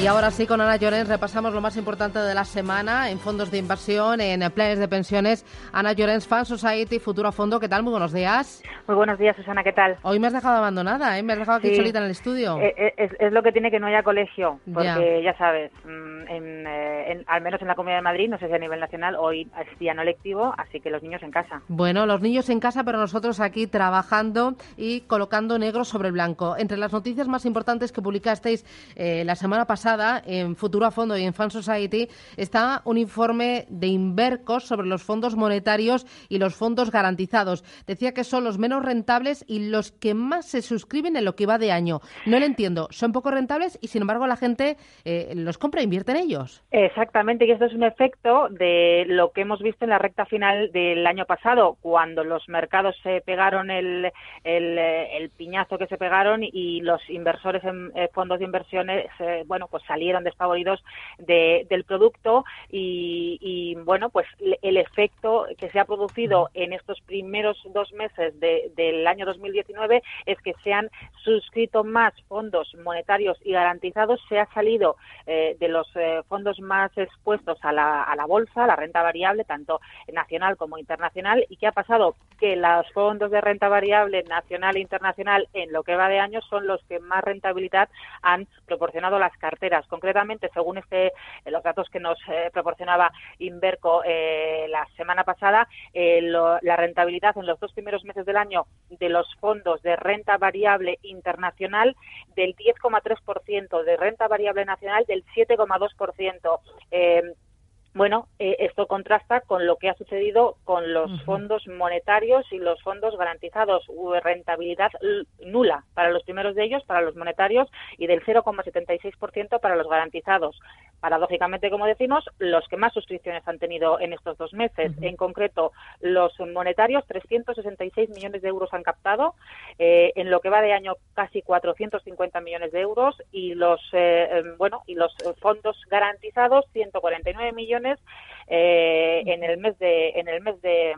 Y ahora sí, con Ana Llorens repasamos lo más importante de la semana en fondos de inversión, en planes de pensiones. Ana Llorens, Fan Society, Futuro Fondo, ¿qué tal? Muy buenos días. Muy buenos días, Susana, ¿qué tal? Hoy me has dejado abandonada, ¿eh? Me has dejado aquí solita en el estudio. Eh, eh, es, lo que tiene que no haya colegio, porque ya, sabes, mm, eh, en, al menos en la Comunidad de Madrid, no sé si a nivel nacional, hoy es día no lectivo, así que los niños en casa. Bueno, los niños en casa, pero nosotros aquí trabajando y colocando negro sobre blanco. Entre las noticias más importantes que publicasteis la semana pasada en Futuro a Fondo y en Fan Society está un informe de Invercos sobre los fondos monetarios y los fondos garantizados. Decía que son los menos rentables y los que más se suscriben en lo que va de año. No lo entiendo. Son poco rentables y, sin embargo, la gente eh, los compra e invierte en ellos. Exactamente, y esto es un efecto de lo que hemos visto en la recta final del año pasado, cuando los mercados se pegaron el, el, piñazo que se pegaron y los inversores en eh, fondos de inversiones, eh, bueno, pues salieron desfavoridos del producto y, bueno, pues el efecto que se ha producido en estos primeros dos meses del año 2019 es que se han suscrito más fondos monetarios y garantizados, se ha salido eh, de los eh, fondos más expuestos a la, a la bolsa, la renta variable, tanto nacional como internacional, y qué ha pasado que los fondos de renta variable nacional e internacional en lo que va de año son los que más rentabilidad han proporcionado las carteras. Concretamente, según este, eh, los datos que nos eh, proporcionaba Inverco eh, la semana pasada, la rentabilidad en los dos primeros meses del año de los fondos de renta variable internacional del 10,3%, de renta variable nacional del 7,2%. Bueno, eh, esto contrasta con lo que ha sucedido con los fondos monetarios y los fondos garantizados. Rentabilidad nula para los primeros de ellos, para los monetarios, y del 0,76% para los garantizados. Paradójicamente, como decimos, los que más suscripciones han tenido en estos dos meses. En concreto, los monetarios, 366 millones de euros han captado. Eh, en lo que va de año, casi 450 millones de euros. Y los, eh, em, bueno, y los fondos garantizados, 149 millones eh, en el mes de, en el mes de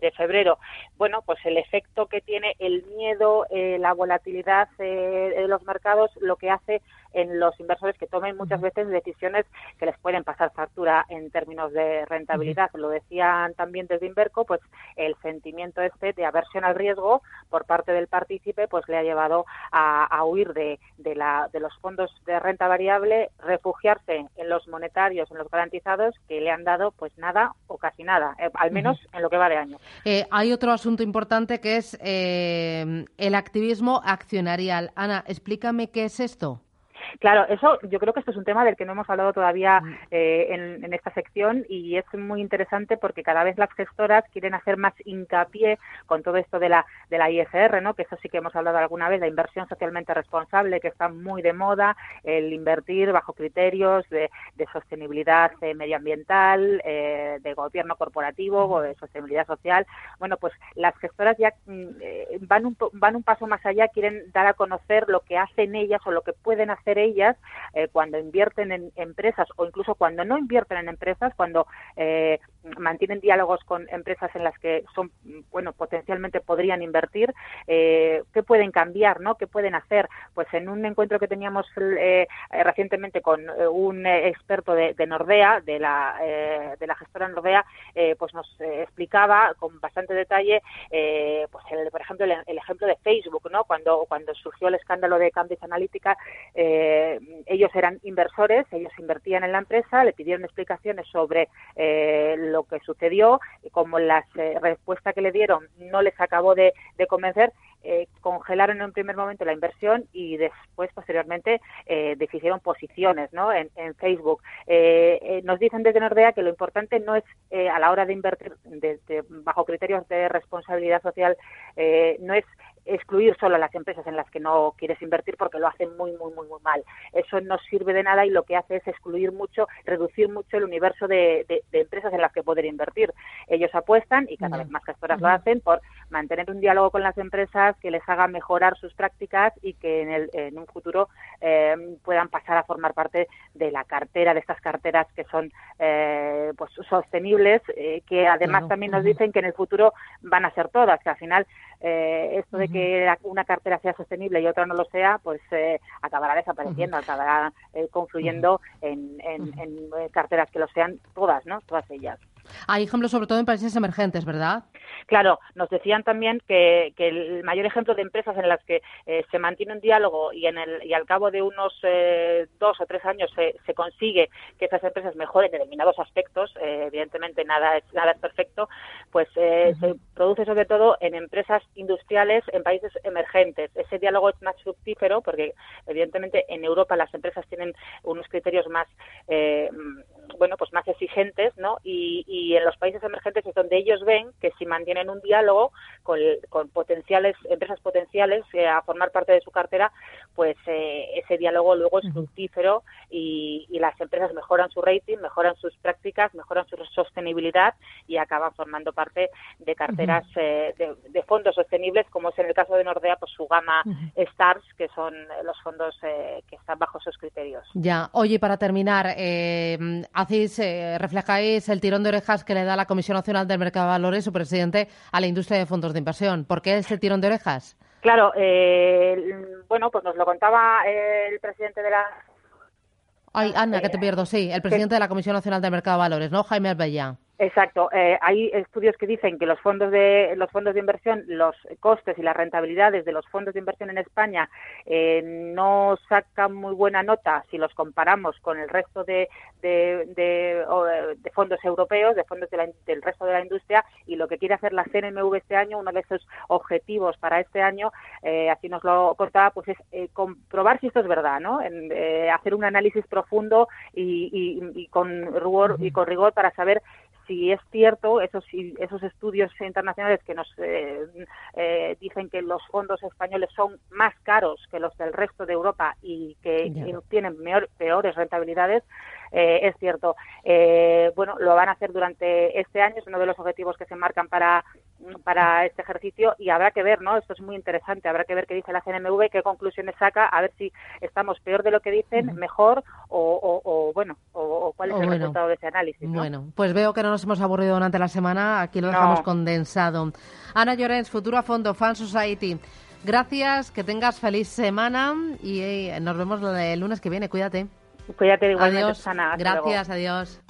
de febrero. Bueno, pues el efecto que tiene el miedo, eh, la volatilidad eh, de los mercados, lo que hace en los inversores que tomen muchas veces decisiones que les pueden pasar factura en términos de rentabilidad. Lo decían también desde Inverco, pues el sentimiento este de aversión al riesgo por parte del partícipe, pues le ha llevado a, huir de, de, la, de los fondos de renta variable, refugiarse en los monetarios, en los garantizados, que le han dado pues nada o casi nada, eh, al menos en lo que va de año. Eh, hay otro asunto importante que es eh, el activismo accionarial. Ana, explícame qué es esto. Claro, eso yo creo que esto es un tema del que no hemos hablado todavía mm. eh, en, esta sección y es muy interesante porque cada vez las gestoras quieren hacer más hincapié con todo esto de la de la ISR, ¿no? Que eso sí que hemos hablado alguna vez, la inversión socialmente responsable que está muy de moda, el invertir bajo criterios de, sostenibilidad eh, medioambiental, eh, de gobierno corporativo, de sostenibilidad social. Bueno, pues las gestoras ya mm, van un van un paso más allá, quieren dar a conocer lo que hacen ellas o lo que pueden hacer ellas eh, cuando invierten en empresas o incluso cuando no invierten en empresas, cuando eh, mantienen diálogos con empresas en las que son, bueno, potencialmente podrían invertir, eh, ¿qué pueden cambiar, no? ¿Qué pueden hacer? Pues en un encuentro que teníamos recientemente con un experto de, Nordea, de la, de la gestora Nordea, pues nos explicaba con bastante detalle, pues el, por ejemplo, el, ejemplo de Facebook, ¿no? Cuando, cuando surgió el escándalo de Cambridge Analytica, eh, ellos eran inversores, ellos invertían en la empresa, le pidieron explicaciones sobre eh, lo que sucedió, como la eh, respuesta que le dieron no les acabó de, convencer, congelaron en un primer momento la inversión y después, posteriormente, eh, posiciones ¿no? en, Facebook. nos dicen desde Nordea que lo importante no es a la hora de invertir bajo criterios de responsabilidad social, no es excluir solo a las empresas en las que no quieres invertir porque lo hacen muy, muy, muy, muy mal. Eso no sirve de nada y lo que hace es excluir mucho, reducir mucho el universo de, empresas en las que poder invertir. Ellos apuestan, y cada vez más gestoras lo hacen, por mantener un diálogo con las empresas que les haga mejorar sus prácticas y que en, el, en un futuro eh, puedan pasar a formar parte de la cartera, de estas carteras que son eh, pues sostenibles, eh, que además también nos dicen que en el futuro van a ser todas, que al final eh, esto de que una cartera sea sostenible y otra no lo sea, pues eh, acabará desapareciendo, acabará eh, confluyendo en, en, carteras que lo sean todas, ¿no? Todas ellas. Hay ejemplos sobre todo en países emergentes, ¿verdad? Claro, nos decían también que, el mayor ejemplo de empresas en las que eh, se mantiene un diálogo y, en el, y al cabo de unos eh, dos o tres años se, se, consigue que esas empresas mejoren determinados aspectos, eh, evidentemente nada es, nada es perfecto, pues se produce sobre todo en empresas industriales en países emergentes. Ese diálogo es más fructífero porque evidentemente en Europa las empresas tienen unos criterios más bueno pues más exigentes, ¿no? Y, y en los países emergentes es donde ellos ven que si mantienen un diálogo con, potenciales empresas potenciales eh, a formar parte de su cartera, pues eh, ese diálogo luego es fructífero y, las empresas mejoran su rating, mejoran sus prácticas, mejoran su sostenibilidad y acaban formando parte de carteras eh, de, fondos sostenibles, como es en el caso de Nordea, pues su gama STARS, que son los fondos que están bajo sus criterios. Ya, oye, para terminar, hacéis, reflejáis el tirón de orejas que le da la Comisión Nacional del Mercado de Valores, su presidente, a la industria de fondos de inversión. ¿Por qué ese tirón de orejas? Claro, eh, bueno, pues nos lo contaba el presidente de la... Ay, Ana, que te pierdo, sí, el presidente de la Comisión Nacional del Mercado de Valores, ¿no? Jaime Albella. Exacto. Eh, hay estudios que dicen que los fondos de los fondos de inversión, los costes y las rentabilidades de los fondos de inversión en España eh, no sacan muy buena nota si los comparamos con el resto de, de, fondos europeos, de fondos del resto de la industria. Y lo que quiere hacer la CNMV este año, uno de esos objetivos para este año, eh, así nos lo contaba, pues es comprobar si esto es verdad, ¿no? En, hacer un análisis profundo y, y con rigor y con rigor para saber si es cierto esos esos estudios internacionales que nos eh, eh, dicen que los fondos españoles son más caros que los del resto de Europa y que tienen peores rentabilidades eh, es cierto. Bueno lo van a hacer durante este año es uno de los objetivos que se marcan para para este ejercicio y habrá que ver, ¿no? Esto es muy interesante, habrá que ver qué dice la CNMV, qué conclusiones saca, a ver si estamos peor de lo que dicen, mejor o, bueno, o, cuál es el resultado de ese análisis. Bueno, pues veo que no nos hemos aburrido durante la semana, aquí lo dejamos condensado. Ana Llorens, Futuro a Fondo, Fan Society. Gracias, que tengas feliz semana y eh, nos vemos el lunes que viene. Cuídate. Cuídate igualmente, adiós. Gracias, adiós.